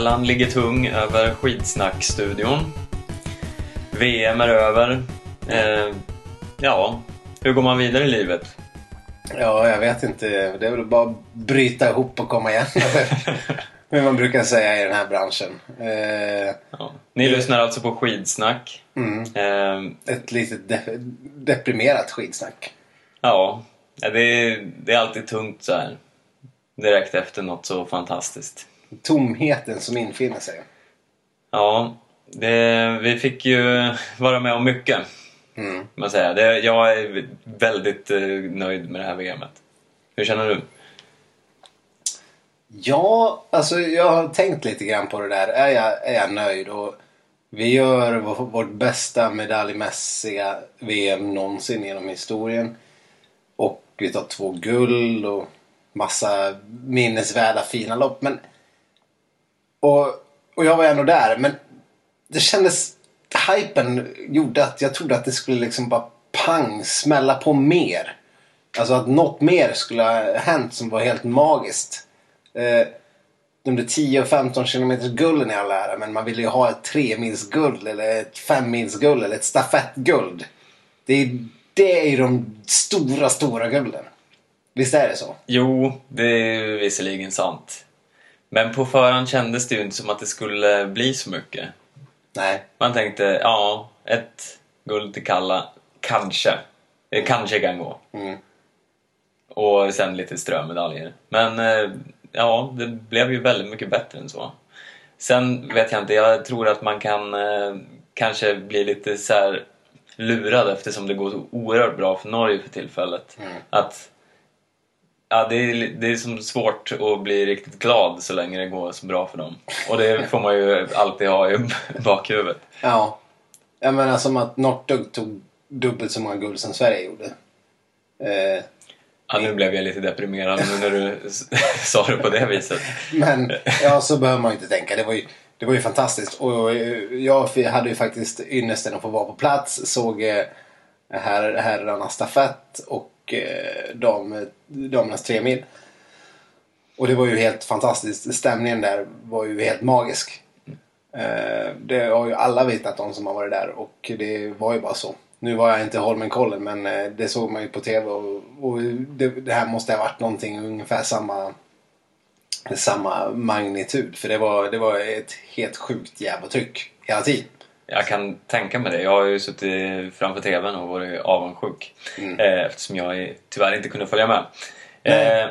baksmällan ligger tung över Skidsnack-studion. VM är över. Eh, ja, hur går man vidare i livet? Ja, jag vet inte. Det är väl bara att bryta ihop och komma igen. Hur man brukar säga i den här branschen. Eh, Ja. Ni lyssnar alltså på Skidsnack. mm, Eh, ett litet de- deprimerat skitsnack. ja, det är, det är alltid tungt så här. Direkt efter något så fantastiskt. Tomheten som infinner sig. Ja, det, vi fick ju vara med om mycket. Mm. Man säga. Det, jag är väldigt eh, nöjd med det här VMet. Hur känner du? Ja, alltså jag har tänkt lite grann på det där. Är jag, är jag nöjd? Och vi gör vår- vårt bästa medaljmässiga VM någonsin genom historien. Och vi tar två guld och massa minnesvärda fina lopp. Men, och, och jag var ändå där. Men det kändes... Hypen gjorde att jag trodde att det skulle liksom bara pang smälla på mer. Alltså att något mer skulle ha hänt som var helt magiskt. Eh, de där 10 och 15 kilometers gulden i all ära men man ville ju ha ett 3 mils guld eller ett 5 mils guld eller ett stafettguld. Det är, det är ju de stora, stora gulden. Visst är det så? Jo, det är visserligen sant. Men på förhand kändes det ju inte som att det skulle bli så mycket. Nej. Man tänkte, ja, ett guld till Kalla, kanske. Det kanske kan gå. Mm. Och sen lite strömmedaljer. Men eh, ja, det blev ju väldigt mycket bättre än så. Sen vet jag inte, jag tror att man kan eh, kanske bli lite så här lurad eftersom det går så oerhört bra för Norge för tillfället. Mm. Att Ja, det är, det är som svårt att bli riktigt glad så länge det går så bra för dem. Och det får man ju alltid ha i bakhuvudet. Ja. Jag menar som att Northug tog dubbelt så många guld som Sverige gjorde. Eh, Ja, nu blev jag lite deprimerad nu när du sa det på det viset. Men ja, så behöver man ju inte tänka. Det var ju, det var ju fantastiskt. Och eh, jag hade ju faktiskt ynnesten att få vara på plats. Såg eh, här, herrarnas stafett och och eh, dam, damernas tre mil. Och det var ju helt fantastiskt. Stämningen där var ju helt magisk. Eh, det har ju alla vittnat om som har varit där och det var ju bara så. Nu var jag inte Holmenkollen men eh, det såg man ju på TV och, och det, det här måste ha varit någonting ungefär samma samma magnitud. För det var, det var ett helt sjukt jävla tryck hela tiden. Jag kan tänka mig det. Jag har ju suttit framför TVn och varit avundsjuk. Mm. Eh, eftersom jag tyvärr inte kunde följa med. Nej. Eh,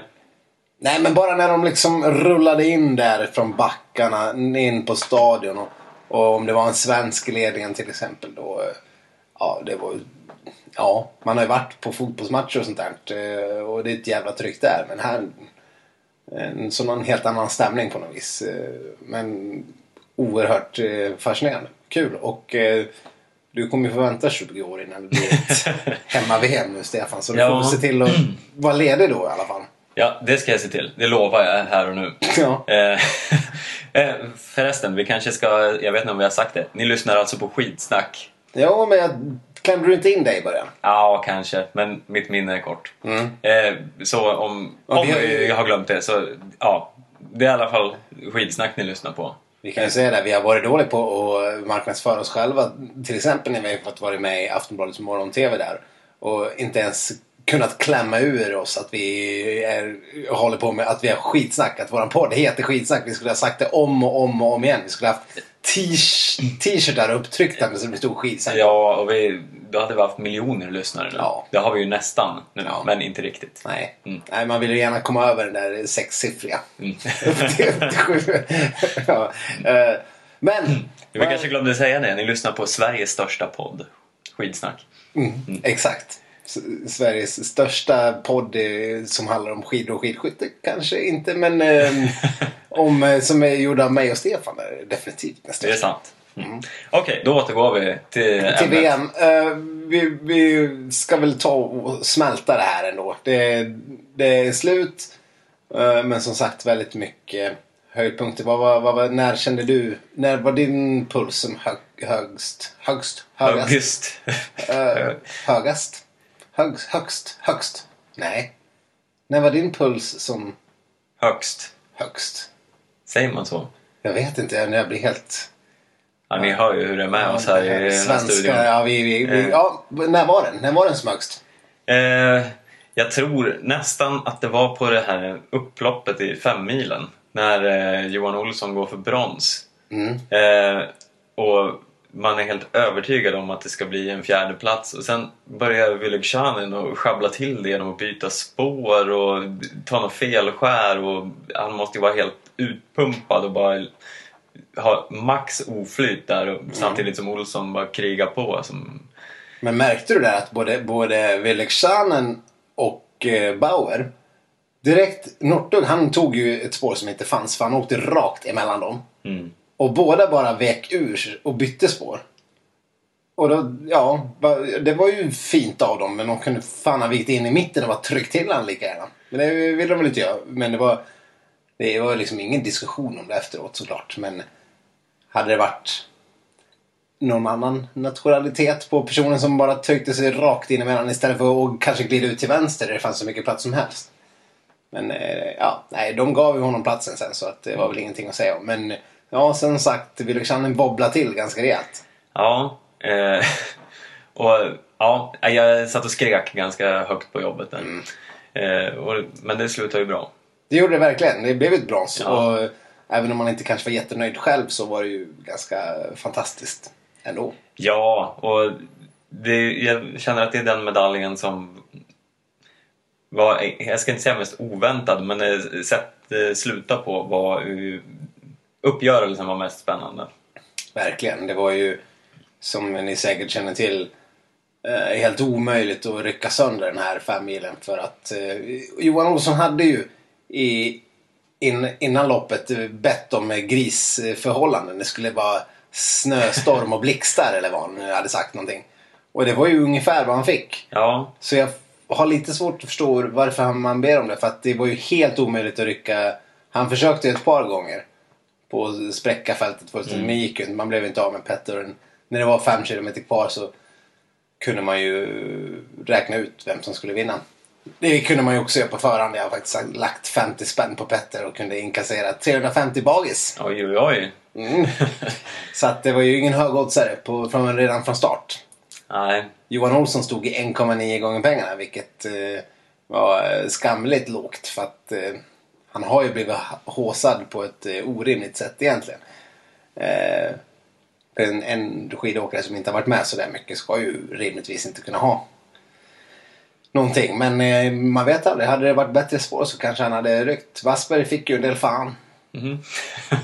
Nej men bara när de liksom rullade in där från backarna in på stadion. Och, och om det var en svensk i ledningen till exempel då. eh, Ja det var Ja, man har ju varit på fotbollsmatcher och sånt där. eh, Och det är ett jävla tryck där. Men här... En sån helt annan stämning på något vis. Men oerhört eh, fascinerande. Kul. Och eh, du kommer ju få vänta 20 år innan det blir ett hemma-VM nu Stefan. Så du Ja. får se till att vara ledig då i alla fall. ja, det ska jag se till. Det lovar jag här och nu. Ja. Eh, förresten, vi kanske ska... Jag vet inte om vi har sagt det. Ni lyssnar alltså på Skitsnack. Ja, men jag klämde du inte in dig i början? Ja, kanske. Men mitt minne är kort. Mm. Så om, Ja, om vi har jag har glömt det så ja. Det är i alla fall Skidsnack ni lyssnar på. Vi kan ju säga det, vi har varit dåliga på att marknadsföra oss själva. Till exempel när vi har fått vara med i Aftonbladets morgon-tv där. Och inte ens kunnat klämma ur oss att vi är, håller på med att vi har skitsnack. Att våran podd heter skitsnack. Vi skulle ha sagt det om och om och om igen. Vi skulle ha haft t- t-shirtar upptryckta med så det stod skitsnack. Ja, och vi, då hade vi haft miljoner lyssnare nu. Ja. Det har vi ju nästan nu, Ja. men inte riktigt. Nej. Mm. Nej, man vill ju gärna komma över den där sexsiffriga. Mm. Ja. eh, Men... Vi kanske glömde säga det, ni lyssnar på Sveriges största podd. Skidsnack. Mm, Exakt. S- Sveriges största podd som handlar om skidor och skidskytte. Kanske inte, men eh, om, eh, som är gjord av mig och Stefan definitivt den Det är sant. Mm. Okej, då återgår vi till Till. VM. Eh, vi, vi ska väl ta och smälta det här ändå. Det, det är slut. Eh, men som sagt väldigt mycket höjdpunkter. Vad, vad, var- när kände du, när var din puls som hög, högst? Högst? Högast? Eh, högast? Högst? Högst? Högst? Nej. När var din puls som Högst. högst? Säger man så? Jag vet inte, jag blir helt... Ja, ni hör ju hur det är med oss här i Svenska, studion. ja, vi, vi, vi, Eh. ja, när var den? När var den som högst? Eh, jag tror nästan att det var på det här upploppet i femmilen när eh, Johan Olsson går för brons. Mm. Eh, och man är helt övertygad om att det ska bli en fjärde plats och sen börjar Wylögschanin och sjabbla till det genom att byta spår och ta något felskär och han måste ju vara helt utpumpad och bara ha max oflyt där och samtidigt som Olsson bara krigar på. Som, Men märkte du där att både, både Wylögschanin och eh, Bauer direkt, Northug han tog ju ett spår som inte fanns för han åkte rakt emellan dem. mm. Och båda bara vek ur och bytte spår. Och då, ja, det var ju fint av dem men de kunde fan ha vikt in i mitten och bara tryckt till han lika gärna. Men det ville de väl inte göra. Men det var, det var liksom ingen diskussion om det efteråt såklart. Men hade det varit någon annan nationalitet på personen som bara tryckte sig rakt in emellan istället för att kanske glida ut till vänster där det fanns så mycket plats som helst. Men eh, ja, nej, de gav ju honom platsen sen så att det var väl ingenting att säga om. Men ja, som sagt, Wylögschanin wobbla till ganska rejält. Ja, eh, och ja, jag satt och skrek ganska högt på jobbet där. Mm. Eh, och, men det slutade ju bra. Det gjorde det verkligen. Det blev ett brons. Ja. Och även om man inte kanske var jättenöjd själv så var det ju ganska fantastiskt ändå. Ja, och det, jag känner att det är den medaljen som var, jag ska inte säga mest oväntad, men eh, sätt det sluta på var uppgörelsen var mest spännande. Verkligen. Det var ju, som ni säkert känner till, eh, helt omöjligt att rycka sönder den här femmilen för att eh, Johan Olsson hade ju i, in, innan loppet bett om grisförhållanden. Det skulle vara snöstorm och blixtar eller vad han hade sagt någonting. Och det var ju ungefär vad han fick. Ja, Så jag har lite svårt att förstå varför man ber om det. För att det var ju helt omöjligt att rycka. Han försökte ju ett par gånger på att spräcka fältet fullständigt. Men gick ju inte. Man blev inte av med Petter. När det var fem kilometer kvar så kunde man ju räkna ut vem som skulle vinna. Det kunde man ju också göra på förhand. Jag har faktiskt lagt 50 spänn på Petter och kunde inkassera 350 bagis. oj oj oj. Mm. Så att det var ju ingen högoddsare på, från, redan från start. Nej, Johan Olsson stod i 1,9 gånger pengarna vilket eh, var eh, skamligt lågt för att eh, han har ju blivit håsad på ett eh, orimligt sätt egentligen. Eh, en, en skidåkare som inte har varit med så där mycket ska ju rimligtvis inte kunna ha någonting. Men eh, man vet aldrig. Hade det varit bättre spår så kanske han hade ryckt. Wassberg fick ju en del fan. Mhm.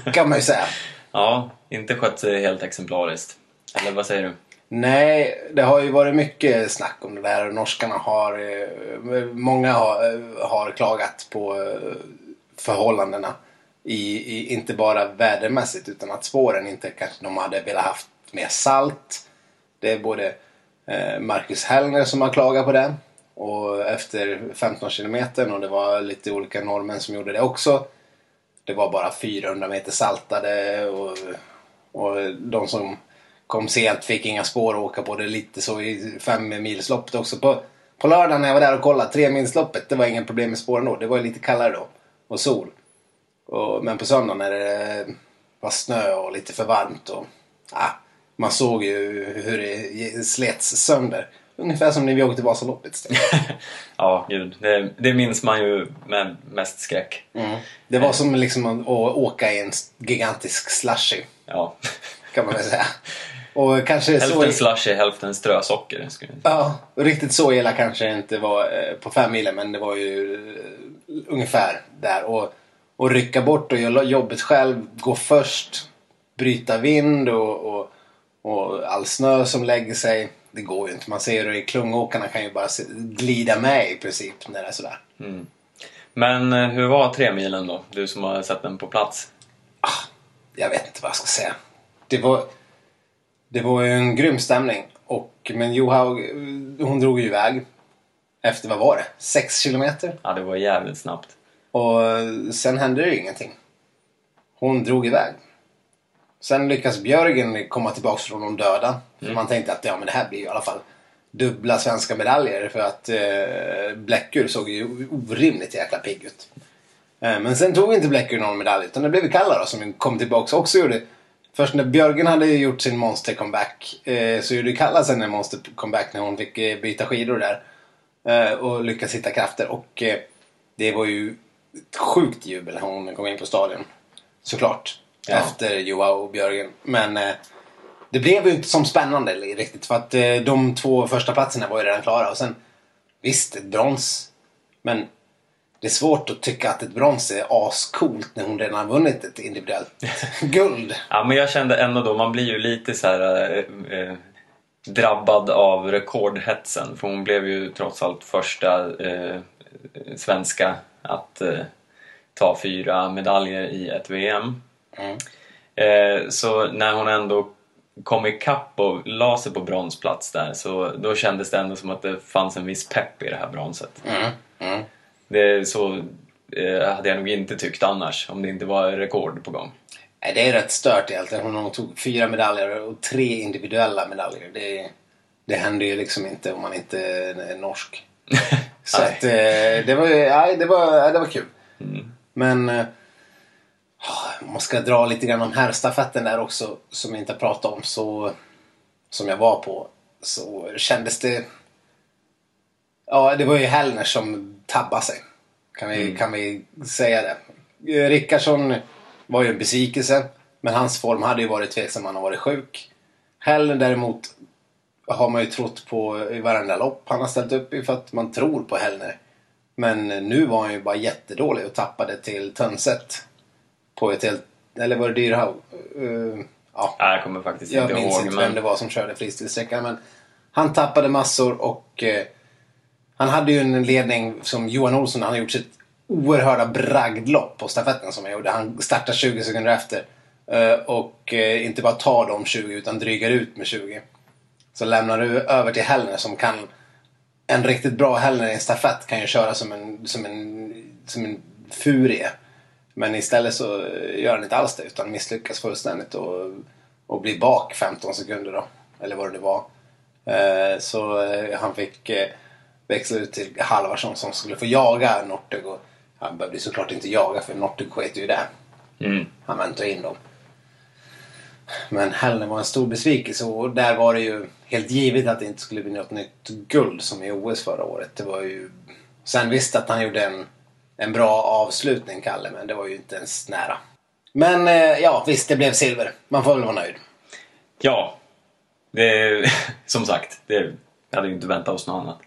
Kan man ju säga. ja, inte skött sig helt exemplariskt. Eller vad säger du? Nej, det har ju varit mycket snack om det där. Norskarna har... eh, Många har, eh, har klagat på eh, förhållandena. I, i, inte bara vädermässigt utan att spåren inte kanske de hade velat haft mer salt. Det är både Marcus Hellner som har klagat på det. Och efter 15 kilometer och det var lite olika norrmän som gjorde det också. Det var bara 400 meter saltade och, och de som kom sent fick inga spår att åka på. Det är lite så i fem milsloppet också. På, på lördagen när jag var där och kollade, tre milsloppet, det var inga problem med spåren då. Det var ju lite kallare då. Och sol. Och, men på söndagen när det var snö och lite för varmt och ah, man såg ju hur det slets sönder. Ungefär som när vi åkte Vasaloppet. Ja, gud. Det, det minns man ju med mest skräck. Mm. Det var som liksom att åka i en gigantisk slushy. Ja. Kan man väl säga. Och kanske så... Hälften slushy, hälften strösocker. Ja, riktigt så illa kanske det inte var eh, på fem milen men det var ju eh, ungefär där. Och, och rycka bort och göra jobbet själv, gå först, bryta vind och, och, och all snö som lägger sig. Det går ju inte. Man ser hur klungåkarna kan ju bara glida med i princip när det är sådär. Men eh, hur var tremilen då? Du som har sett den på plats. jag vet inte vad jag ska säga. Det var, det var ju en grym stämning. Och, men Johaug, hon drog ju iväg. Efter, vad var det? Sex kilometer? Ja, det var jävligt snabbt. Och sen hände det ju ingenting. Hon drog iväg. Sen lyckas Björgen komma tillbaka från de döda. För man tänkte att ja, men det här blir ju i alla fall dubbla svenska medaljer. För att eh, Bläckur såg ju orimligt jäkla pigg ut. Eh, Men sen tog inte Bleckur någon medalj utan det blev Kalla då som kom tillbaka och också gjorde Först när Björgen hade gjort sin monster comeback eh, så gjorde Kalla sen en monster comeback när hon fick eh, byta skidor där. Eh, och lyckas hitta krafter och eh, det var ju ett sjukt jubel när hon kom in på stadion. Såklart. Ja. Efter Joao och Björgen. Men eh, det blev ju inte som spännande riktigt för att eh, de två första platserna var ju redan klara och sen visst, ett brons. Men det är svårt att tycka att ett brons är ascoolt när hon redan har vunnit ett individuellt guld. Ja, men jag kände ändå då, man blir ju lite så här eh, eh, drabbad av rekordhetsen. För hon blev ju trots allt första eh, svenska att eh, ta fyra medaljer i ett VM. Mm. Eh, så när hon ändå kom ikapp och la sig på bronsplats där så då kändes det ändå som att det fanns en viss pepp i det här bronset. Mm. Mm. Det så eh, hade jag nog inte tyckt annars om det inte var rekord på gång. Nej, det är rätt stört egentligen. Hon tog fyra medaljer och tre individuella medaljer. Det, det händer ju liksom inte om man inte är norsk. Så att, eh, det var nej, det var, ja, det var kul. Mm. Men eh, om man ska dra lite grann om herrstafetten där också som vi inte pratat om så som jag var på så kändes det Ja, det var ju Hellner som tabbade sig. Kan vi, kan vi säga det. Rickardsson var ju en besvikelse. Men hans form hade ju varit tveksam. Han har varit sjuk. Hellner däremot har man ju trott på i varenda lopp han har ställt upp i för att man tror på Hellner. Men nu var han ju bara jättedålig och tappade till Tönset. På ett helt... Eller var det Dyrhaug? Uh, ja, Nej, jag kommer faktiskt jag inte minns ihåg. inte men... vem det var som körde fristilsträckan. Men han tappade massor och eh, han hade ju en ledning som Johan Olsson. Han har gjort sitt oerhörda bragdlopp på stafetten som han gjorde. Han startar 20 sekunder efter. Eh, och eh, inte bara tar de 20 utan drygar ut med 20. Så lämnar du över till Hellner som kan... En riktigt bra Hellner i en stafett kan ju köra som en, som en, som en furie. Men istället så gör han inte alls det utan misslyckas fullständigt och, och blir bak 15 sekunder då. Eller vad det nu var. Eh, så eh, han fick eh, växla ut till Halvarsson som skulle få jaga Northug. Och han behövde såklart inte jaga för Northug sket ju det. Mm. Han väntade in dem. Men Hellner var en stor besvikelse och där var det ju helt givet att det inte skulle bli något nytt guld som i OS förra året. Det var ju... Sen visste att han gjorde en, en bra avslutning, Kalle, men det var ju inte ens nära. Men eh, ja, visst, det blev silver. Man får väl vara nöjd. Ja, det, som sagt, det jag hade ju inte väntat oss något annat.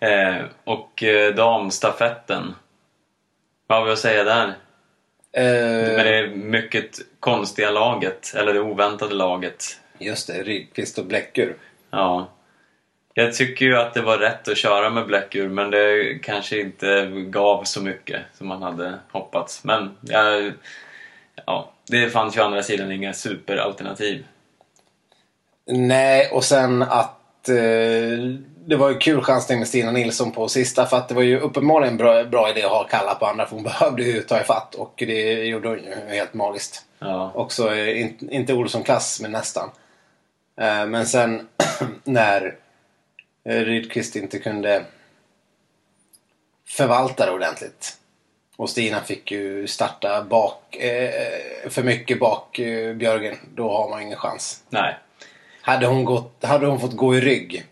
Eh, och eh, damstafetten, vad har vi att säga där? Eh, Med det mycket konstiga laget, eller det oväntade laget. Just det, Rydqvist och Bläckur. Ja. Jag tycker ju att det var rätt att köra med Bläckur men det kanske inte gav så mycket som man hade hoppats. Men jag, ja, det fanns ju å andra sidan inga superalternativ. Nej, och sen att eh, det var ju kul chansning med Stina Nilsson på sista för att det var ju uppenbarligen en bra, bra idé att ha Kalla på andra för hon behövde ju ta ifatt och det gjorde hon ju helt magiskt. Ja, Också eh, in, inte Olsson-klass men nästan. Eh, men sen när Rydqvist inte kunde förvalta det ordentligt. Och Stina fick ju starta bak, eh, för mycket bak eh, Björgen. Då har man ingen chans. nej. Hade hon, gått, hade hon fått gå i rygg,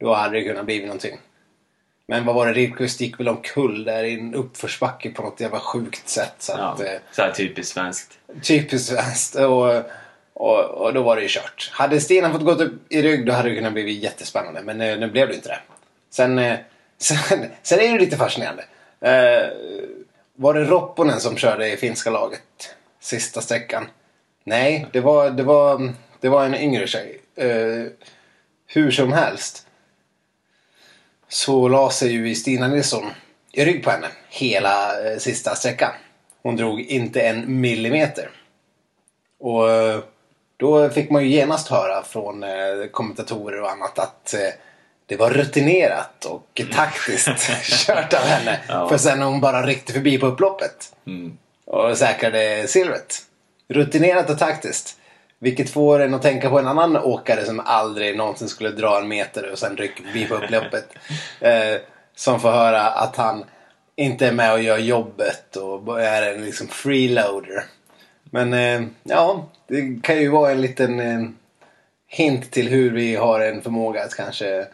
då hade det kunnat bli någonting. Men vad var det? Rydqvist gick väl omkull där i en uppförsbacke på något jävla sjukt sätt. Så Ja, att, eh, så här typiskt svenskt. typiskt svenskt. Och, och, och då var det ju kört. Hade Stina fått gå upp i rygg då hade det kunnat bli jättespännande. Men nu, nu blev det inte det. Sen, eh, sen, sen är det lite fascinerande. Eh, var det Ropponen som körde i finska laget sista sträckan? Nej, det var, det var, det var en yngre tjej. Eh, hur som helst så la sig ju Stina Nilsson i rygg på henne hela eh, sista sträckan. Hon drog inte en millimeter. Och eh, då fick man ju genast höra från eh, kommentatorer och annat att eh, det var rutinerat och taktiskt kört av henne. Ja. För sen hon bara ryckte förbi på upploppet Mm. och säkrade silvret. Rutinerat och taktiskt. Vilket får en att tänka på en annan åkare som aldrig någonsin skulle dra en meter och sen rycka förbi på upploppet. Eh, som får höra att han inte är med och gör jobbet och är en liksom freeloader. Men eh, ja, det kan ju vara en liten eh, hint till hur vi har en förmåga att kanske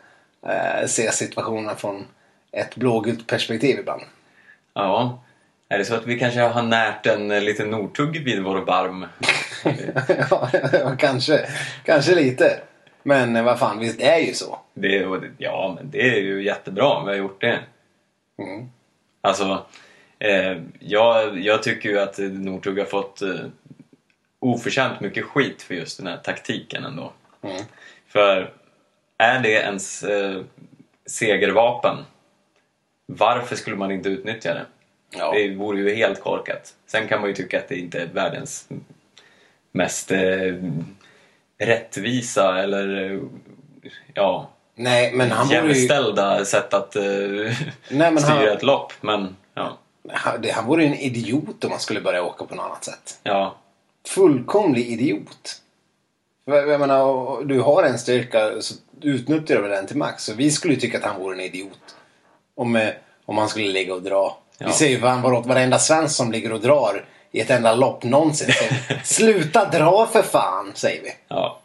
eh, se situationerna från ett blågult perspektiv ibland. Ja. Är det så att vi kanske har närt en liten Nortugg vid vår barm? ja, ja, kanske, kanske lite. Men vad fan, visst det är ju så. Det, ja, men det är ju jättebra om vi har gjort det. Mm. Alltså, jag, jag tycker ju att Northug har fått eh, oförtjänt mycket skit för just den här taktiken ändå. Mm. För är det ens eh, segervapen, varför skulle man inte utnyttja det? Ja. Det vore ju helt korkat. Sen kan man ju tycka att det inte är världens mest eh, rättvisa eller eh, ja, Nej, men han vore ju... jämställda sätt att eh, Nej, styra han- ett lopp. Men ja, Han, han vore en idiot om han skulle börja åka på något annat sätt. ja, Fullkomlig idiot. Jag menar, du har en styrka så utnyttjar du den till max. Så vi skulle ju tycka att han vore en idiot. Om, eh, om han skulle ligga och dra. Ja. Vi säger ju fan varåt varenda svensk som ligger och drar i ett enda lopp någonsin. Sluta dra för fan, säger vi. ja.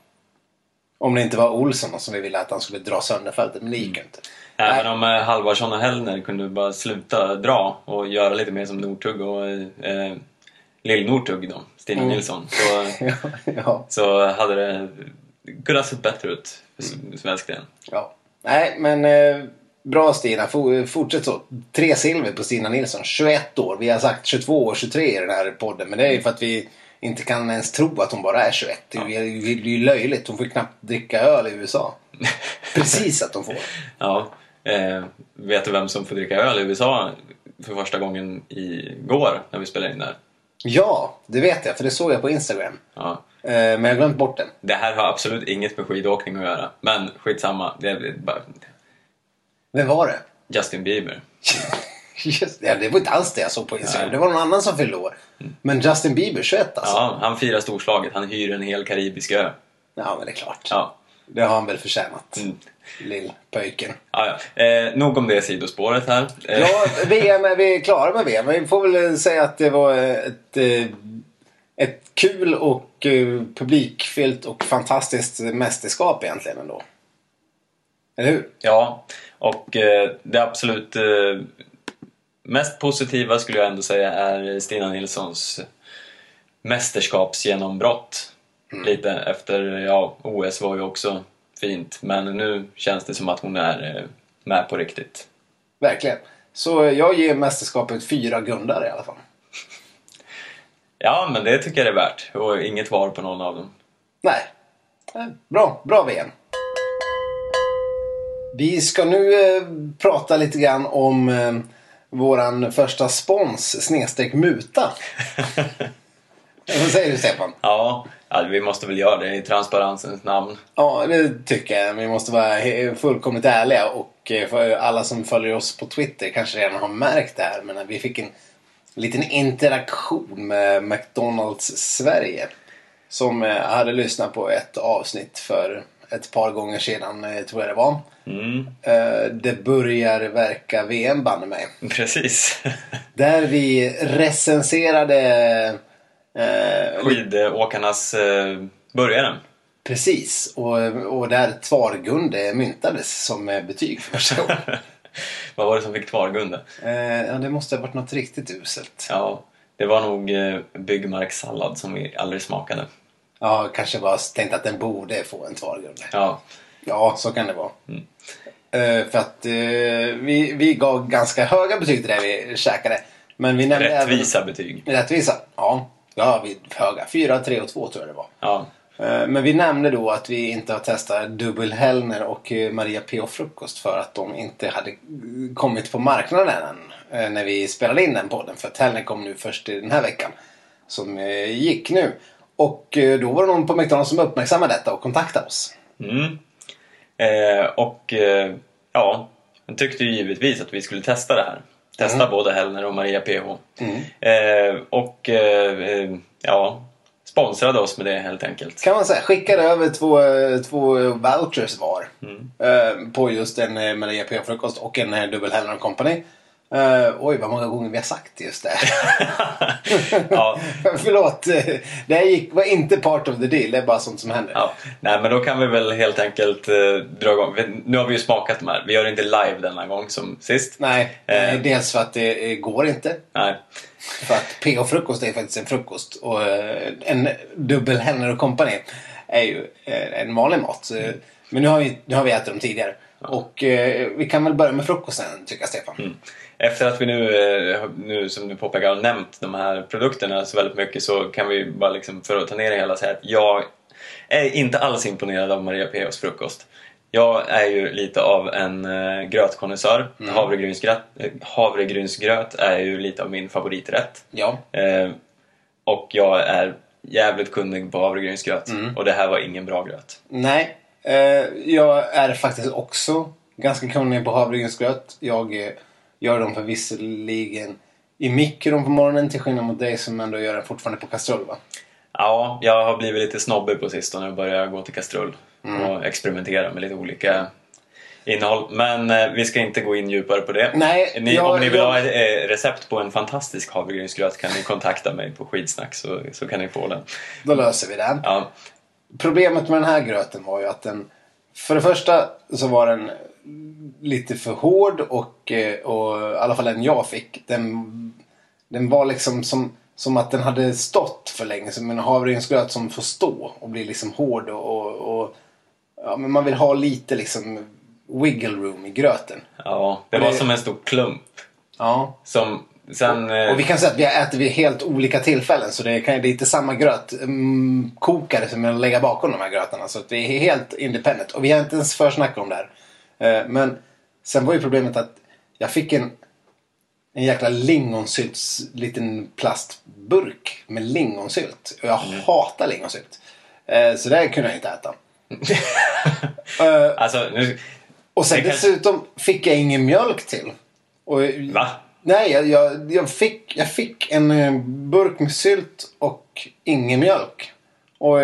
Om det inte var Olsson som vi ville att han skulle dra sönder fältet, men det gick ju inte. Även om eh, Halvarsson och Hellner kunde bara sluta dra och göra lite mer som Northug och eh, Lill-Northug då, Stina Mm. Nilsson. Så, ja, så hade det kunnat sett bättre ut för Mm. svensk del. ja. Nej, men eh, bra Stina. Fo- Fortsätt så. Tre silver på Stina Nilsson. 21 år. Vi har sagt 22 och 23 i den här podden. Men det är ju för att vi inte kan ens tro att hon bara är 21. Det är ju det är ju löjligt. Hon får ju knappt dricka öl i USA. Precis att hon får. Ja, eh, vet du vem som får dricka öl i USA för första gången igår när vi spelade in där? Ja, det vet jag. För det såg jag på Instagram. Ja. Eh, men jag har glömt bort den. Det här har absolut inget med skidåkning att göra, men skitsamma. Det är bara Vem var det? Justin Bieber. Just, ja, det var inte alls det jag såg på Instagram. Nej. Det var någon annan som fyllde år. Men Justin Bieber 21 alltså. Ja, han firar storslaget. Han hyr en hel karibisk ö. Ja, men det är klart. Ja, Det har han väl förtjänat. Mm. Lillpöjken. ja, ja. Eh, nog om det sidospåret här. Eh, Ja, VM är vi klara med VM. Vi får väl säga att det var ett, eh, ett kul och eh, publikfyllt och fantastiskt mästerskap egentligen ändå. Eller hur? Ja, och eh, det absolut eh, mest positiva skulle jag ändå säga är Stina Nilssons mästerskapsgenombrott. Lite efter, ja, OS var ju också fint, men nu känns det som att hon är eh, med på riktigt. Verkligen. Så jag ger mästerskapet fyra gundar i alla fall. Ja, men det tycker jag det är värt. Och inget var på någon av dem. Nej. Nej, Bra, bra VM. Vi ska nu eh, prata lite grann om eh, våran första spons, snedstreck muta. Vad säger du Stefan? Ja, ja, vi måste väl göra det i transparensens namn. Ja, det tycker jag. Vi måste vara fullkomligt ärliga och eh, alla som följer oss på Twitter kanske redan har märkt det här. Men vi fick en liten interaktion med McDonalds Sverige. Som eh, hade lyssnat på ett avsnitt för ett par gånger sedan, eh, tror jag det var. Mm, Det börjar verka VM banne mig. precis. Där vi recenserade eh, Skidåkarnas eh, börjaren. Precis, och, och där Tvargunde myntades som eh, betyg för första gången. Vad var det som fick Tvargunde? eh, ja, det måste ha varit något riktigt uselt. Ja, det var nog eh, byggmarkssallad som vi aldrig smakade. Ja, kanske bara tänkt att den borde få en Tvargunde. Ja, Ja, så kan det vara. Eh, för att eh, vi, vi gav ganska höga betyg till det vi käkade. Men vi nämnde rättvisa betyg. Även, rättvisa? Ja, ja vi höga. 4, 3 och 2 tror jag det var. Ja, Eh, Men vi nämnde då att vi inte har testat Dubbel Hellner och eh, Maria P.O. Frukost för att de inte hade kommit på marknaden än eh, när vi spelade in den podden. För att Hellner kom nu först i den här veckan som gick nu. Och då var det någon på McDonalds som uppmärksammade detta och kontaktade oss. mm. eh, och eh, ja, han tyckte ju givetvis att vi skulle testa det här. Testa Mm. både Hellner och Maria PH. Eh, och eh, eh, ja, sponsrade oss med det helt enkelt. Kan man säga. Skickade över två, eh, två vouchers var. Mm. eh, På just en eh, Maria P.O. Frukost och en Dubbel Hellner Company. Eh, oj, vad många gånger vi har sagt just det. ja, Förlåt. Det här gick, var inte part of the deal. Det är bara sånt som händer. ja. Nej, men då kan vi väl helt enkelt eh, dra igång. Nu har vi ju smakat de här. Vi gör det inte live denna gång som sist. Nej, eh, dels för att det går inte. Nej. För att PH-frukost är faktiskt en frukost. Och en dubbel Henner och kompani är ju en vanlig mat. Så, Men nu har, vi, nu har vi ätit dem tidigare. Och eh, vi kan väl börja med frukosten tycker jag Stefan. Mm. Efter att vi nu, eh, nu som du påpekar, har nämnt de här produkterna så väldigt mycket så kan vi bara liksom, för att ta ner det hela säga att jag är inte alls imponerad av Maria PHs frukost. Jag är ju lite av en äh, grötkonnässör. Havregrynsgröt, eh, havregrynsgröt är ju lite av min favoriträtt. Ja. Eh, och jag är jävligt kunnig på havregrynsgröt. Mm. Och det här var ingen bra gröt. Nej, eh, jag är faktiskt också ganska kunnig på havregrynsgröt. Jag eh, gör dem förvisserligen i mikron på morgonen till skillnad mot dig som ändå gör den fortfarande på kastrull va? Ja, jag har blivit lite snobbig på sistone och börjat gå till kastrull och experimentera med lite olika innehåll. Men eh, vi ska inte gå in djupare på det. Nej, ni, jag- om ni vill jag- ha ett eh, recept på en fantastisk havregrynsgröt kan ni kontakta mig på skidsnack så, så kan ni få den. Då löser vi den. Ja, Problemet med den här gröten var ju att den... För det första så var den lite för hård och, eh, och i alla fall den jag fick. Den, den var liksom som, som att den hade stått för länge. Som en havregrynsgröt som får stå och bli liksom hård och, och, och ja, men man vill ha lite liksom wiggle room i gröten. ja, det Och var det- som en stor klump. Ja. Som sen... eh, Och vi kan säga att vi ätit vid helt olika tillfällen. Så det, kan, det är inte samma grötkokare som jag lägger bakom de här grötarna. Så vi är helt independent. Och vi har inte ens försnackat om det här. Eh, Men sen var ju problemet att jag fick en, en jäkla lingonsylts liten plastburk med lingonsylt. Och jag hatar lingonsylt. Eh, Så det kunde jag inte äta. Eh, Alltså, nu... Och sen dessutom fick jag ingen mjölk till. Och, Va? Nej, jag, jag, jag, fick, jag fick en burk med sylt och ingen mjölk. Och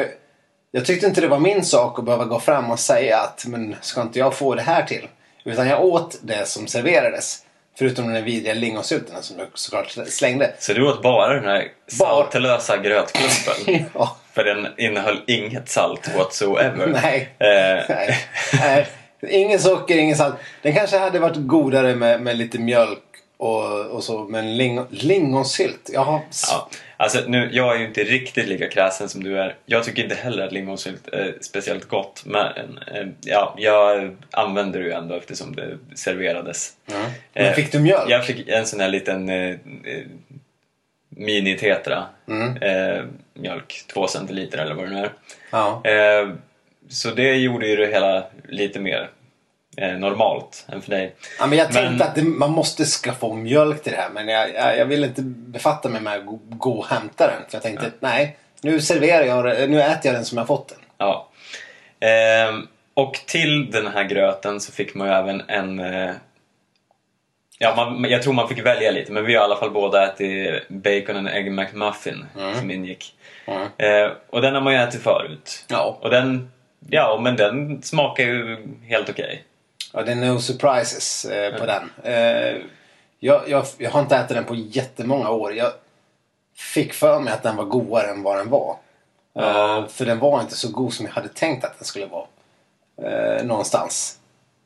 jag tyckte inte det var min sak att behöva gå fram och säga att men ska inte jag få det här till? Utan jag åt det som serverades. Förutom den vidriga lingonsylten som du såklart slängde. Så du åt bara den här saltlösa grötklumpen? Ja. För den innehöll inget salt whatsoever? Nej. Eh, Nej. Nej. Ingen socker, ingen salt. Den kanske hade varit godare med, med lite mjölk och, och så. Men ling, lingonsylt. Jag har... Ja, alltså nu, jag är ju inte riktigt lika kräsen som du är. Jag tycker inte heller att lingonsylt är speciellt gott. Men eh, ja, jag använder det ju ändå eftersom det serverades. Mm. Men Eh, fick du mjölk? Jag fick en sån här liten eh, eh, mini-tetra Mm. eh, mjölk. Två centiliter eller vad det nu är. Ja. Eh, så det gjorde ju det hela lite mer eh, normalt än för dig. ja men jag tänkte Men- att det, man måste skaffa om mjölk till det här. Men jag, jag, jag vill inte befatta mig med att gå, gå och hämta den. För jag tänkte, nej. Nu serverar jag Nu äter jag den som jag fått den. Ja. Ehm, och till den här gröten så fick man ju även en... Eh, ja, man, jag tror man fick välja lite, men vi har i alla fall båda ätit bacon and egg McMuffin som ingick. Mm. Eh, och den har man ju ätit förut. Ja. Och den, ja, men den smakar ju helt okej. Ja, det är no surprises eh, på den. Eh, jag, jag, jag har inte ätit den på jättemånga år. Jag fick för mig att den var godare än vad den var. Ja. Eh, för den var inte så god som jag hade tänkt att den skulle vara. Eh, någonstans.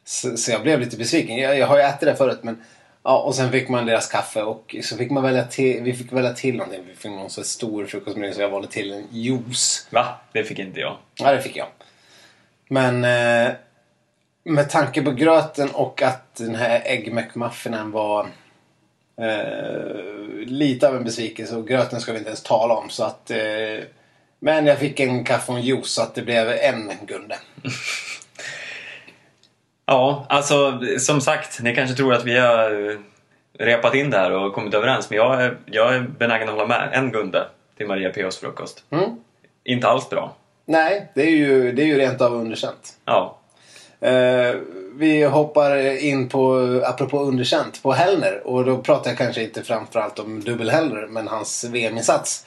Så, så jag blev lite besviken. Jag, jag har ju ätit det förut men Ja, och sen fick man deras kaffe och så fick man välja till, vi fick välja till någonting. Vi fick någon så stor frukostmeny så jag valde till en juice. Va? Det fick inte jag. Ja, det fick jag. Men eh, med tanke på gröten och att den här Egg McMuffinen var eh, lite av en besvikelse och gröten ska vi inte ens tala om. Så att, eh, men jag fick en kaffe och en juice så att det blev en Gunde. Ja, alltså som sagt, ni kanske tror att vi har eh, repat in det här och kommit överens, men jag är, jag är benägen att hålla med. En Gunde till Maria P.H.s frukost. Mm. Inte alls bra. Nej, det är ju, det är ju rent av underkänt. Ja, Eh, vi hoppar in på, apropå underkänt, på Hellner. Och då pratar jag kanske inte framförallt om dubbel-Hellner, men hans VM-insats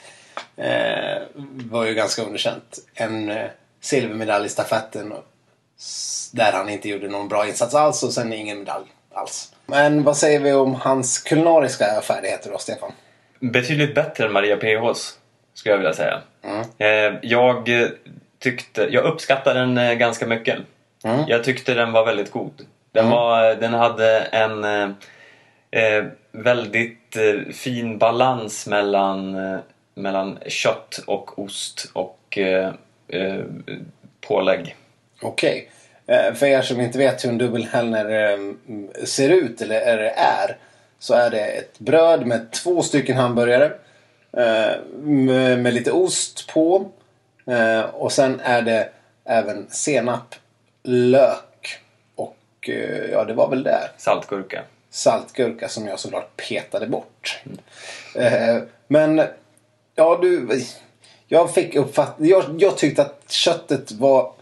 eh, var ju ganska underkänt. En eh, silvermedalj i stafetten där han inte gjorde någon bra insats alls och sen ingen medalj. alls. Men vad säger vi om hans kulinariska färdigheter då, Stefan? Betydligt bättre än Maria PHs, skulle jag vilja säga. Eh, jag tyckte, jag uppskattar den eh, ganska mycket. Mm. Jag tyckte den var väldigt god. Den, var, den hade en eh, eh, väldigt eh, fin balans mellan, eh, mellan kött och ost och eh, eh, pålägg. Okej. Eh, För er som inte vet hur en dubbelhellner ser ut eller är så är det ett bröd med två stycken hamburgare med med lite ost på och sen är det även senap, lök och eh, ja, det var väl det. Saltgurka. Saltgurka som jag såklart petade bort. Eh, Men ja, du. Jag fick uppfattning. Jag, jag tyckte att köttet var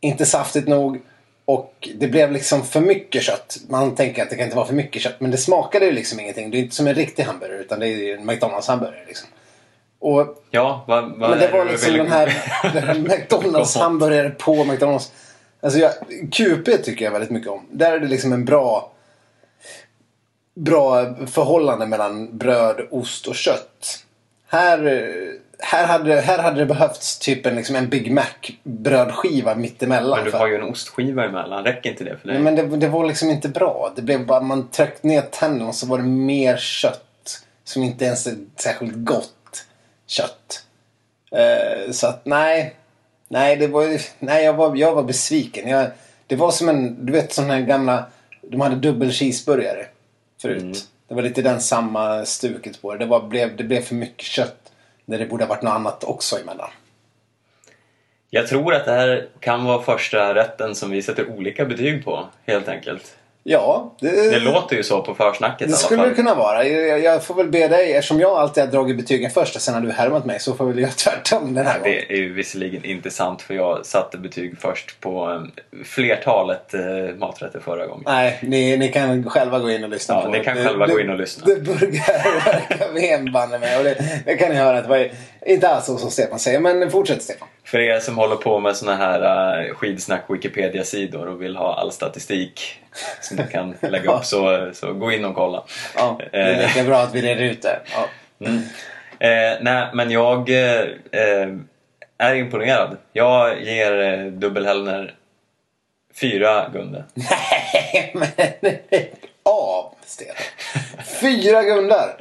inte saftigt nog. Och det blev liksom för mycket kött. Man tänker att det kan inte vara för mycket kött. Men det smakade ju liksom ingenting. Det är inte som en riktig hamburgare. Utan det är ju en McDonalds hamburgare liksom. Och Ja, vad, vad men det var liksom den här, den här McDonalds hamburgare på McDonalds. Alltså jag, QP tycker jag väldigt mycket om. Där är det liksom en bra bra förhållande mellan bröd, ost och kött. Här, här, hade, här hade det behövts typ en, liksom en Big Mac brödskiva mittemellan. Men du har ju en ostskiva emellan. Räcker inte det för dig? Men det, det var liksom inte bra. Det blev bara, man tryckte ner tänderna och så var det mer kött. Som inte ens är särskilt gott kött. Eh, så att nej. Nej, det var, nej jag, var, jag var besviken. Jag, det var som en, du vet sån här gamla, de hade dubbel cheeseburgare förut. Det var lite den samma stuket på det. Det, var, blev, det blev för mycket kött. När det borde ha varit något annat också emellan. Jag tror att det här kan vara första rätten som vi sätter olika betyg på, helt enkelt. Ja, Det låter ju så på försnacket Det skulle det kunna vara. Jag, jag får väl be dig, eftersom jag alltid har dragit betygen först och sen har du härmat mig, så får väl jag tvärtom den här gången. Det är ju visserligen inte sant för jag satte betyg först på eh, flertalet eh, maträtter förra gången. Nej, ni, ni kan själva gå in och lyssna Ja, på ni kan det. själva det, gå in och lyssna. Det börjar VM banne mig och det, det kan ni höra att det var inte alls så som Stefan säger. Men fortsätt Stefan. För er som håller på med såna här uh, skidsnack Wikipedia-sidor och vill ha all statistik som du kan lägga upp så, så gå in och kolla. Ja, det är Eh. lika bra att vi reder ut det. Ja. Eh, nej, men jag eh, är imponerad. Jag ger eh, dubbelhellner fyra Gunde. Nej, men av Stefan. Fyra gundar.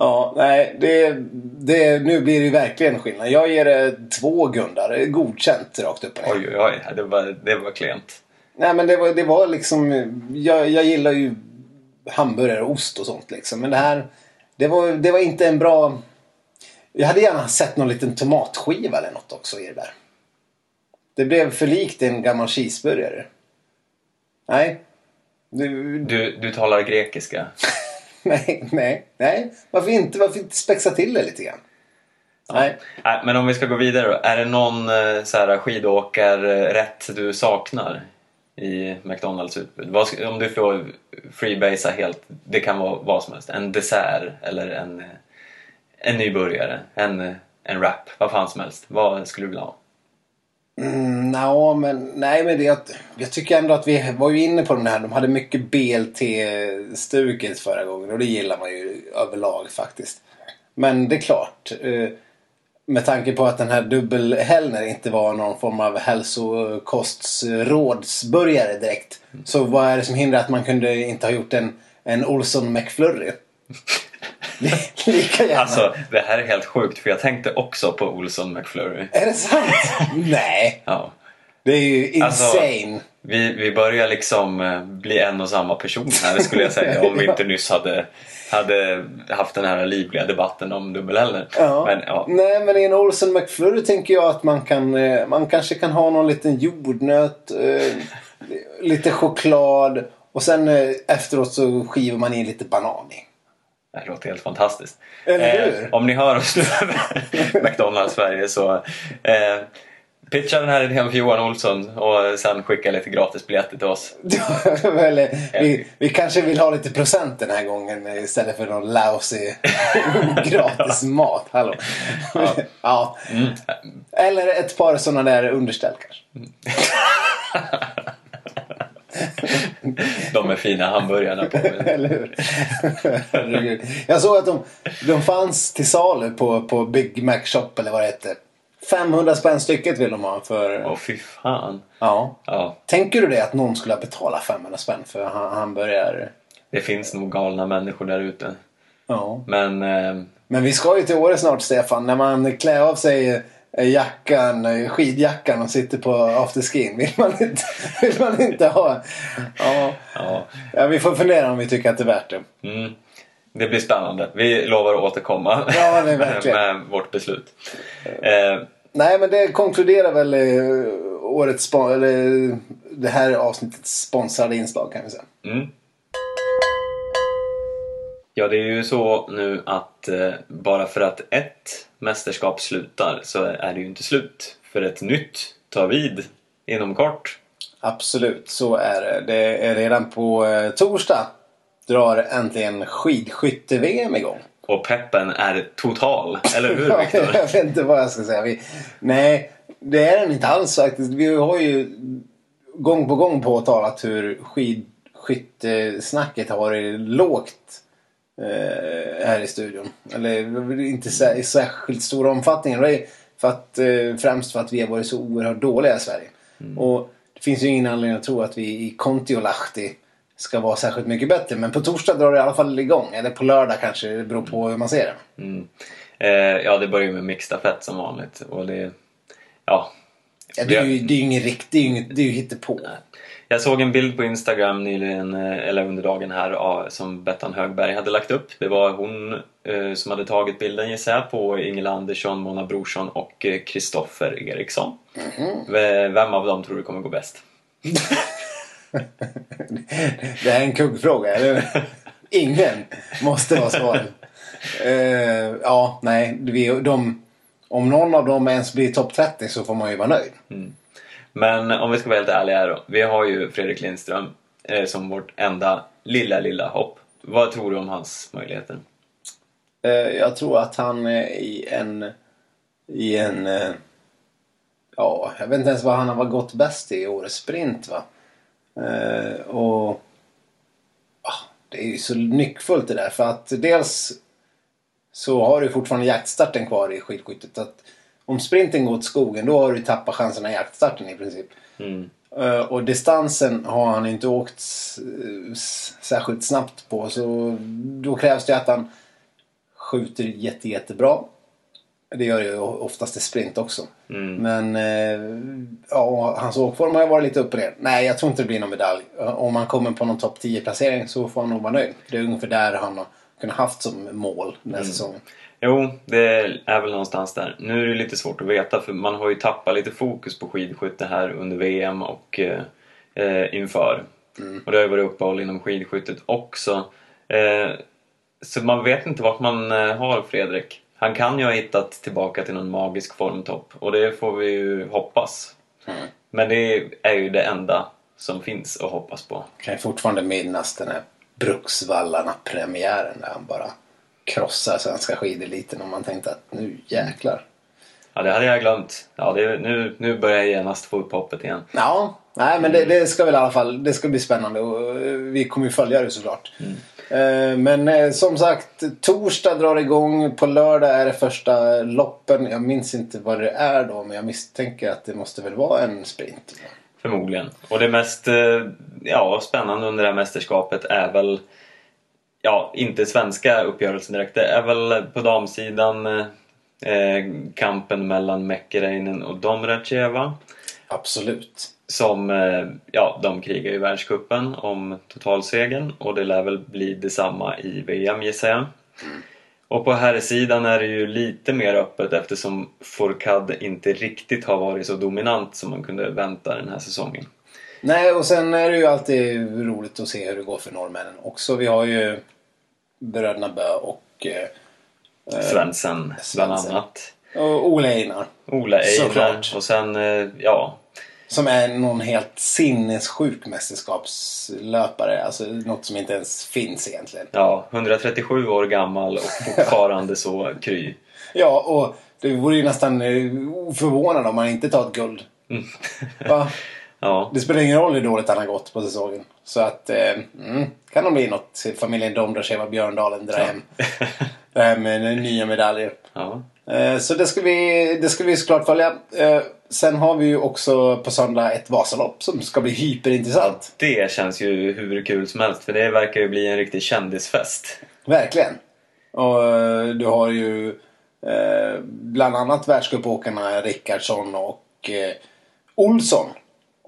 Ja, nej, det, det, nu blir det ju verkligen skillnad. Jag ger det två gundar. Godkänt rakt upp och ner. Oj, oj, oj. Det var, det var klent. Nej men det var, det var liksom... Jag, jag gillar ju hamburgare och ost och sånt liksom. Men det här... Det var, det var inte en bra... Jag hade gärna sett någon liten tomatskiva eller något också i det där. Det blev för likt en gammal cheeseburgare. Nej. Du, Du, du talar grekiska. nej, nej, nej. Varför inte? Varför inte spexa till det lite grann? Nej. Nej, men om vi ska gå vidare då. Är det någon eh, så här, skidåkarrätt du saknar i McDonalds utbud? Om du får freebasea helt, det kan vara vad som helst. En dessert eller en, eh, en ny burgare, en, eh, en wrap, vad fan som helst. Vad skulle du vilja ha? Mm, Nå, men, nej, men det, jag tycker ändå att vi var ju inne på den här. De hade mycket BLT-stuket förra gången och det gillar man ju överlag faktiskt. Men det är klart. eh, Med tanke på att den här dubbelhällner inte var någon form av hälsokostsrådsburgare direkt. Så vad är det som hindrar att man kunde inte ha gjort en, en Olsson McFlurry? Lika gärna. Alltså, det här är helt sjukt för jag tänkte också på Olsson McFlurry. Är det sant? nej. Ja. Det är ju Alltså- insane. Vi, vi börjar liksom eh, bli en och samma person här skulle jag säga om vi inte nyss hade, hade haft den här livliga debatten om dubbelhellner. Ja. Men ja, Nej, men i en Olsen McFlurry tänker jag att man kan eh, man kanske kan ha någon liten jordnöt, eh, lite choklad och sen eh, efteråt så skivar man in lite banan i. det låter helt fantastiskt. Eller hur? om ni hör oss nu McDonalds Sverige så eh, pitcha den här idén för Johan Olsson och sen skicka lite gratisbiljetter till oss. Eller, vi, vi kanske vill ha lite procent den här gången eh, istället för någon lousy gratis mat. Hallå. Ja. Eller ett par sådana där underställ kanske. De är fina hamburgarna på. Eller hur? Jag såg att de, de fanns till salu på, på Big Mac Shop eller vad det hette. 500 spänn stycket vill de ha för... Åh fy fan. Ja. Ja, Tänker du det att någon skulle betala 500 spänn för ha- hamburgare? det finns nog galna människor där ute. Ja. Men eh, Men vi ska ju till Åre snart Stefan. När man klär av sig jackan, eh, skidjackan och sitter på afterskin. Vill man inte, vill man inte ha... Ja. ja, ja, vi får fundera om vi tycker att det är värt det. mm, det blir spännande. Vi lovar att återkomma Ja, det är verkligen. med vårt beslut. Eh, Nej, men det konkluderar väl eh, årets eller det här avsnittets sponsrade inslag kan vi säga. Mm. Ja, det är ju så nu att eh, bara för att ett mästerskap slutar så är det ju inte slut. För ett nytt tar vid inom kort. Absolut, så är det. Det är redan på eh, torsdag drar äntligen skidskytte-VM igång. Och peppen är total, eller hur jag Viktor? vet inte vad jag ska säga. Vi, nej, det är den inte alls faktiskt. Vi har ju gång på gång påtalat hur skidskyttesnacket har varit lågt här i studion. Eller inte i särskilt stor omfattning. För att, eh, främst för att vi har varit så oerhört dåliga i Sverige. Och det finns ju ingen anledning att tro att vi i Kontiolahti ska vara särskilt mycket bättre. Men på torsdag drar det i alla fall igång. Eller på lördag kanske. Det beror på hur man ser det. Mm. Eh, ja, det börjar ju med mixstafett som vanligt. Och det, ja, Ja, det är ju, det är ju ingen riktigt, det är ju, det är ju hittepå. Jag såg en bild på Instagram nyligen, eh, eller under dagen här, som Bettan Högberg hade lagt upp. Det var hon eh, som hade tagit bilden gissar jag, på Ingela Andersson, Mona Brorsson och eh, Kristoffer Eriksson. V- Vem av dem tror du kommer gå bäst? Det här är en kuggfråga, eller? Ingen måste vara svaret. Eh, ja, nej. Vi, de, om någon av dem ens blir topp 30 så får man ju vara nöjd. Men om vi ska vara helt ärliga här då. Vi har ju Fredrik Lindström eh, som vårt enda lilla, lilla hopp. Vad tror du om hans möjligheter? Eh, jag tror att han är i en... I en... eh, ja, jag vet inte ens vad han har gått bäst i årets sprint va. Eh, och... Ah, det är ju så nyckfullt det där för att dels så har du fortfarande jaktstarten kvar i skidskyttet. Att om sprinten går åt skogen då har du tappat chanserna i jaktstarten i princip. Mm. Eh, Och distansen har han inte åkt eh, särskilt snabbt på. Så då krävs det att han skjuter jätte, jättebra. Det gör ju oftast i sprint också. Mm. Men eh, ja, hans åkform har ju varit lite upp och ner. Nej, jag tror inte det blir någon medalj. Om han kommer på någon topp 10-placering så får han nog vara nöjd. Det är ungefär där han har kunnat haft som mål den här säsongen. Jo, det är väl någonstans där. Nu är det lite svårt att veta för man har ju tappat lite fokus på skidskytte här under VM och eh, eh, inför. Och det har ju varit uppehåll inom skidskyttet också. Eh, så man vet inte vart man eh, har Fredrik. Han kan ju ha hittat tillbaka till någon magisk formtopp och det får vi ju hoppas. Men det är ju det enda som finns att hoppas på. kan jag fortfarande minnas den här Bruksvallarna-premiären där han bara krossar svenska skideliten och man tänkte att nu jäklar. Ja, det hade jag glömt. Ja, det, nu, nu börjar jag genast få upp hoppet igen. Ja, nej men det, det ska väl i alla fall det ska bli spännande och eh, vi kommer ju följa det såklart. Eh, Men eh, som sagt, torsdag drar igång. På lördag är det första loppen. Jag minns inte vad det är då men jag misstänker att det måste väl vara en sprint. Förmodligen. Och det mest ja, spännande under det här mästerskapet är väl Ja, inte svenska uppgörelsen direkt. Det är väl på damsidan eh, kampen mellan Mäkkereinen och Domracheva. Absolut. Som, eh, ja, de krigar i världskuppen om totalsegern och det lär väl bli detsamma i VM gissar jag. Och på här sidan är det ju lite mer öppet eftersom Fourcade inte riktigt har varit så dominant som man kunde vänta den här säsongen. Nej, och sen är det ju alltid roligt att se hur det går för norrmännen också. Vi har ju bröderna Bö och, eh, Svensson bland annat. och Ole Einar. Ola Einar Såklart. och sen, eh, ja, Som är någon helt sinnessjuk mästerskapslöpare. Alltså något som inte ens finns egentligen. ja, 137 år gammal och fortfarande så kry. Ja, och det vore ju nästan eh, förvånande om man inte tar ett guld. Va? Ja, Det spelar ingen roll hur dåligt han har gått på säsongen. Så att, eh, mm, kan nog bli något. Familjen Domracheva Björndalen drar hem, drar hem med nya medaljer. ja. Eh, Så det ska, vi, det ska vi såklart följa. Eh, Sen har vi ju också på söndag ett Vasalopp som ska bli hyperintressant. Det känns ju hur kul som helst för det verkar ju bli en riktig kändisfest. Verkligen. Och eh, du har ju eh, bland annat världscupåkarna Rickardsson och eh, Olsson.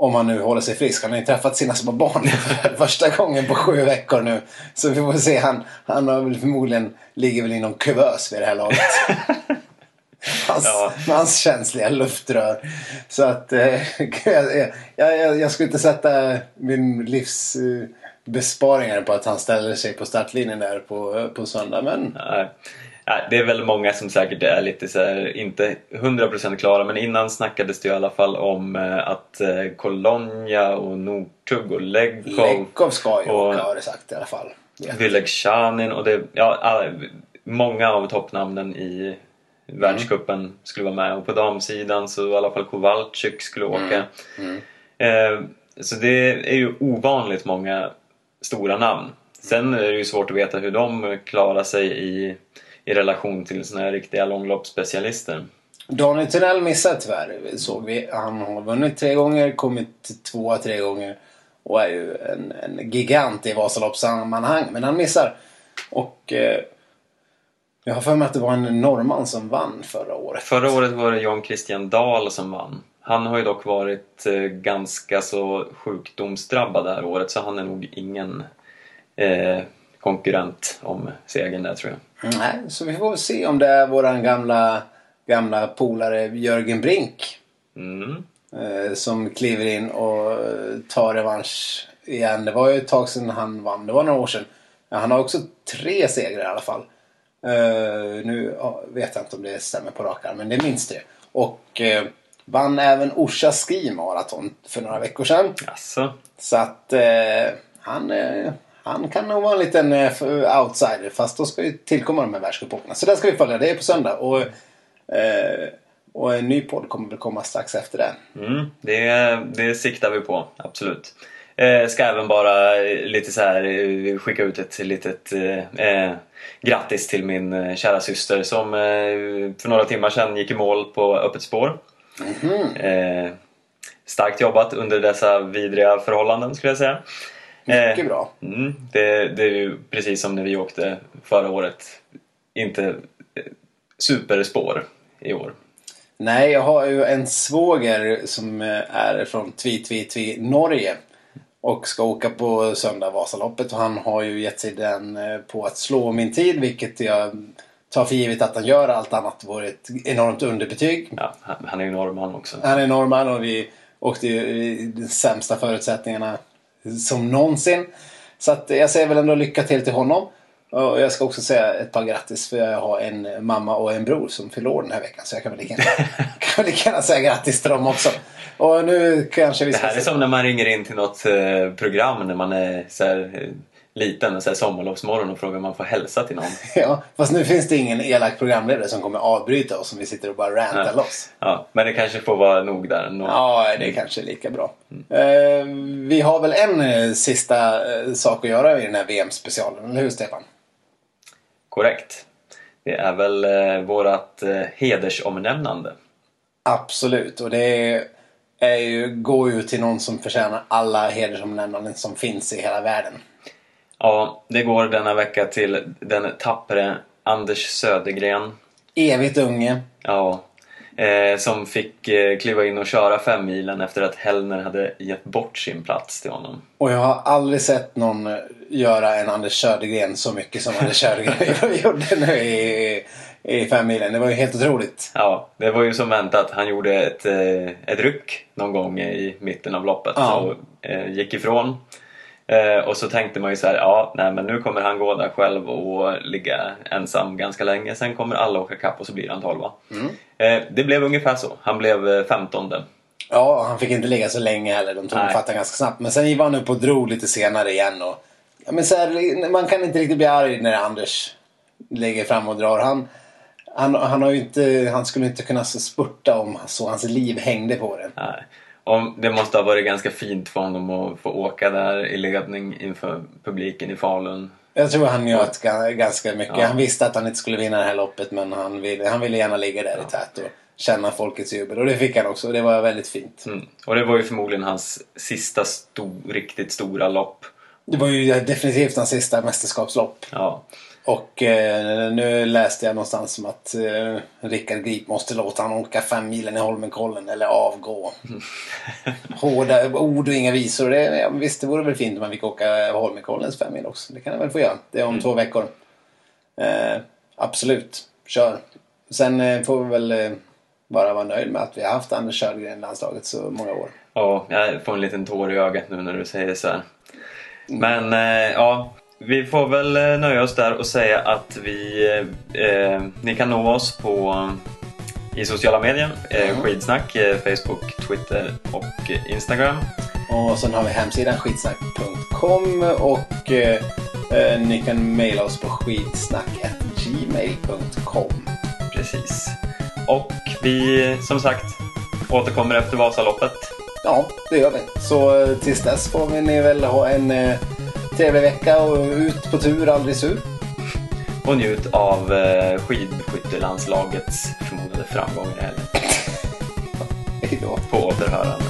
Om han nu håller sig frisk. Han har ju träffat sina små barn för första gången på sju veckor nu. Så vi får se. Han, han har väl förmodligen, ligger väl i någon kuvös vid det här laget. Hans, Ja. hans känsliga luftrör. Så att eh, jag, jag, jag, jag skulle inte sätta min livs eh, besparingar på att han ställer sig på startlinjen där på, på söndag. Men Nej. Det är väl många som säkert är lite så här, inte 100% klara men innan snackades det i alla fall om eh, att eh, Colonia och Northug och Legkov Lekov ska ju och- åka har det sagt i alla fall. Ja. Vylegzjanin och det, ja, många av toppnamnen i världscupen skulle vara med och på damsidan så i alla fall Kowalczyk skulle åka. Eh, så det är ju ovanligt många stora namn. Sen är det ju svårt att veta hur de klarar sig i, i relation till såna här riktiga långloppsspecialister. Daniel Tunnell missade tyvärr såg vi. Han har vunnit tre gånger, kommit tvåa tre gånger och är ju en, en gigant i Vasaloppssammanhang. Men han missar. Och eh, jag har för mig att det var en norrman som vann förra året. Förra året var det Jan Christian Dahl som vann. Han har ju dock varit eh, ganska så sjukdomsdrabbad det här året så han är nog ingen eh, konkurrent om segern där tror jag. Nej, så vi får se om det är våran gamla, gamla polare Jörgen Brink Mm. eh, som kliver in och eh, tar revansch igen. Det var ju ett tag sedan han vann. Det var några år sedan. Han har också tre segrar i alla fall. Eh, nu vet jag inte om det stämmer på rak arm, men det är minst tre. Och vann även Orsa Ski Marathon för några veckor sedan. Jaså? Så att han, han kan nog vara en liten eh, outsider. Fast då ska ju tillkomma de här världscupåkarna. Så den ska vi följa. Det är på söndag. Och, eh, och en ny podd kommer väl komma strax efter det. Mm, det, det siktar vi på, absolut. Eh, ska även bara eh, lite så här eh, skicka ut ett litet eh, grattis till min kära syster som eh, för några timmar sedan gick i mål på öppet spår. Eh, starkt jobbat under dessa vidriga förhållanden skulle jag säga. Mycket bra. Mm, det, det är ju precis som när vi åkte förra året. Inte eh, superspår i år. Nej, jag har ju en svåger som eh, är från Tvi Tvi Tvi Norge. Och ska åka på söndag Vasaloppet. Och han har ju gett sig den eh, på att slå min tid. Vilket jag tar för givet att han gör. Allt annat vore ett enormt underbetyg. Ja, han, han är ju norrman också. Han är norrman och vi åkte ju i de sämsta förutsättningarna som någonsin. Så att jag säger väl ändå lycka till till honom. Och jag ska också säga ett par grattis för jag har en mamma och en bror som fyller år den här veckan. Så jag kan väl lika gärna, kan väl lika gärna säga grattis till dem också. Och nu kanske vi Det ska... här är som när man ringer in till något eh, program när man är så här, eh, liten och så här sommarlovsmorgon och frågar om man får hälsa till någon. Ja, fast nu finns det ingen elak programledare som kommer avbryta oss om vi sitter och bara rantar Nej. loss. Ja, men det kanske får vara nog där ändå. Ja, det är kanske är lika bra. Eh, vi har väl en eh, sista eh, sak att göra i den här VM-specialen, eller hur Stefan? Korrekt. Det är väl eh, vårat hedersomnämnande. Absolut, och det är ju, går ju till någon som förtjänar alla hedersomnämnanden som finns i hela världen. Ja, det går denna vecka till den tappre Anders Södergren. Evigt unge. Ja, eh, som fick eh, kliva in och köra fem milen efter att Hellner hade gett bort sin plats till honom. Och jag har aldrig sett någon eh, göra en Anders Södergren så mycket som Anders Södergren gjorde nu i, i femmilen. Det var ju helt otroligt. Ja, det var ju som väntat. Han gjorde ett, eh, ett ryck någon gång i mitten av loppet Ja. och eh, gick ifrån. Eh, och så tänkte man ju så här, ja, nej, men nu kommer han gå där själv och ligga ensam ganska länge. Sen kommer alla åka kapp och så blir han tolva. Eh, det blev ungefär så. Han blev eh, femtonde. Ja, han fick inte ligga så länge heller. De tog fattade ganska snabbt. Men sen var han upp och drog lite senare igen. Och, ja, men så här, man kan inte riktigt bli arg när Anders ligger fram och drar. Han, han, han, har inte, han skulle inte kunna så spurta om så hans liv hängde på det. Nej. Och det måste ha varit ganska fint för honom att få åka där i ledning inför publiken i Falun. Jag tror han njöt ga- ganska mycket. Ja. Han visste att han inte skulle vinna det här loppet men han ville, han ville gärna ligga där i tät och känna folkets jubel. Och det fick han också. Det var väldigt fint. Mm. Och det var ju förmodligen hans sista sto- riktigt stora lopp. Det var ju definitivt hans sista mästerskapslopp. Ja, Och eh, nu läste jag någonstans som att eh, Rickard Grip måste låta han åka fem milen i Holmenkollen eller avgå. Hårda ord och inga visor. Det, ja, visst, det vore väl fint om man fick åka Holmenkollens fem mil också. Det kan jag väl få göra. Det är om två veckor. Eh, absolut, kör. Sen eh, får vi väl eh, bara vara nöjd med att vi har haft Anders Sjögren i landslaget så många år. Ja, jag får en liten tår i ögat nu när du säger så här. Men eh, ja, vi får väl eh, nöja oss där och säga att vi, eh, ni kan nå oss på i sociala medier. Eh. Skidsnack, eh, Facebook, Twitter och eh, Instagram. Och sen har vi hemsidan skitsnack.com och eh, eh, ni kan mejla oss på skitsnack.gmail.com. Precis. Och vi, som sagt, återkommer efter Vasaloppet. Ja, det gör vi. Så eh, tills dess får vi ni väl ha en eh, trevlig vecka och ut på tur, aldrig sur. Och njut av eh, skidskyttelandslagets förmodade framgångar i helgen. På återhörande.